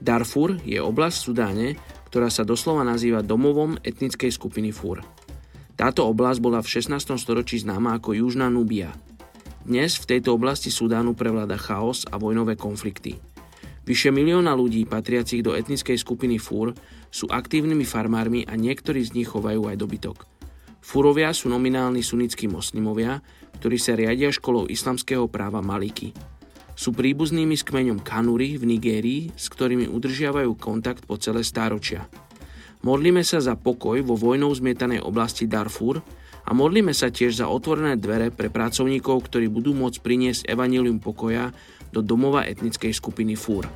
Darfur je oblasť v Sudáne, ktorá sa doslova nazýva domovom etnickej skupiny Fur. Táto oblasť bola v 16. storočí známa ako Južná Nubia. Dnes v tejto oblasti Sudánu prevláda chaos a vojnové konflikty. Vyše milióna ľudí patriacich do etnickej skupiny Fúr sú aktívnymi farmármi a niektorí z nich chovajú aj dobytok. Fúrovia sú nominálni sunnickí moslimovia, ktorí sa riadia školou islamského práva Maliki. Sú príbuznými s kmeňom Kanuri v Nigérii, s ktorými udržiavajú kontakt po celé stáročia. Modlíme sa za pokoj vo vojnou zmietanej oblasti Darfur a modlíme sa tiež za otvorené dvere pre pracovníkov, ktorí budú môcť priniesť evanílium pokoja do domova etnickej skupiny Fúr.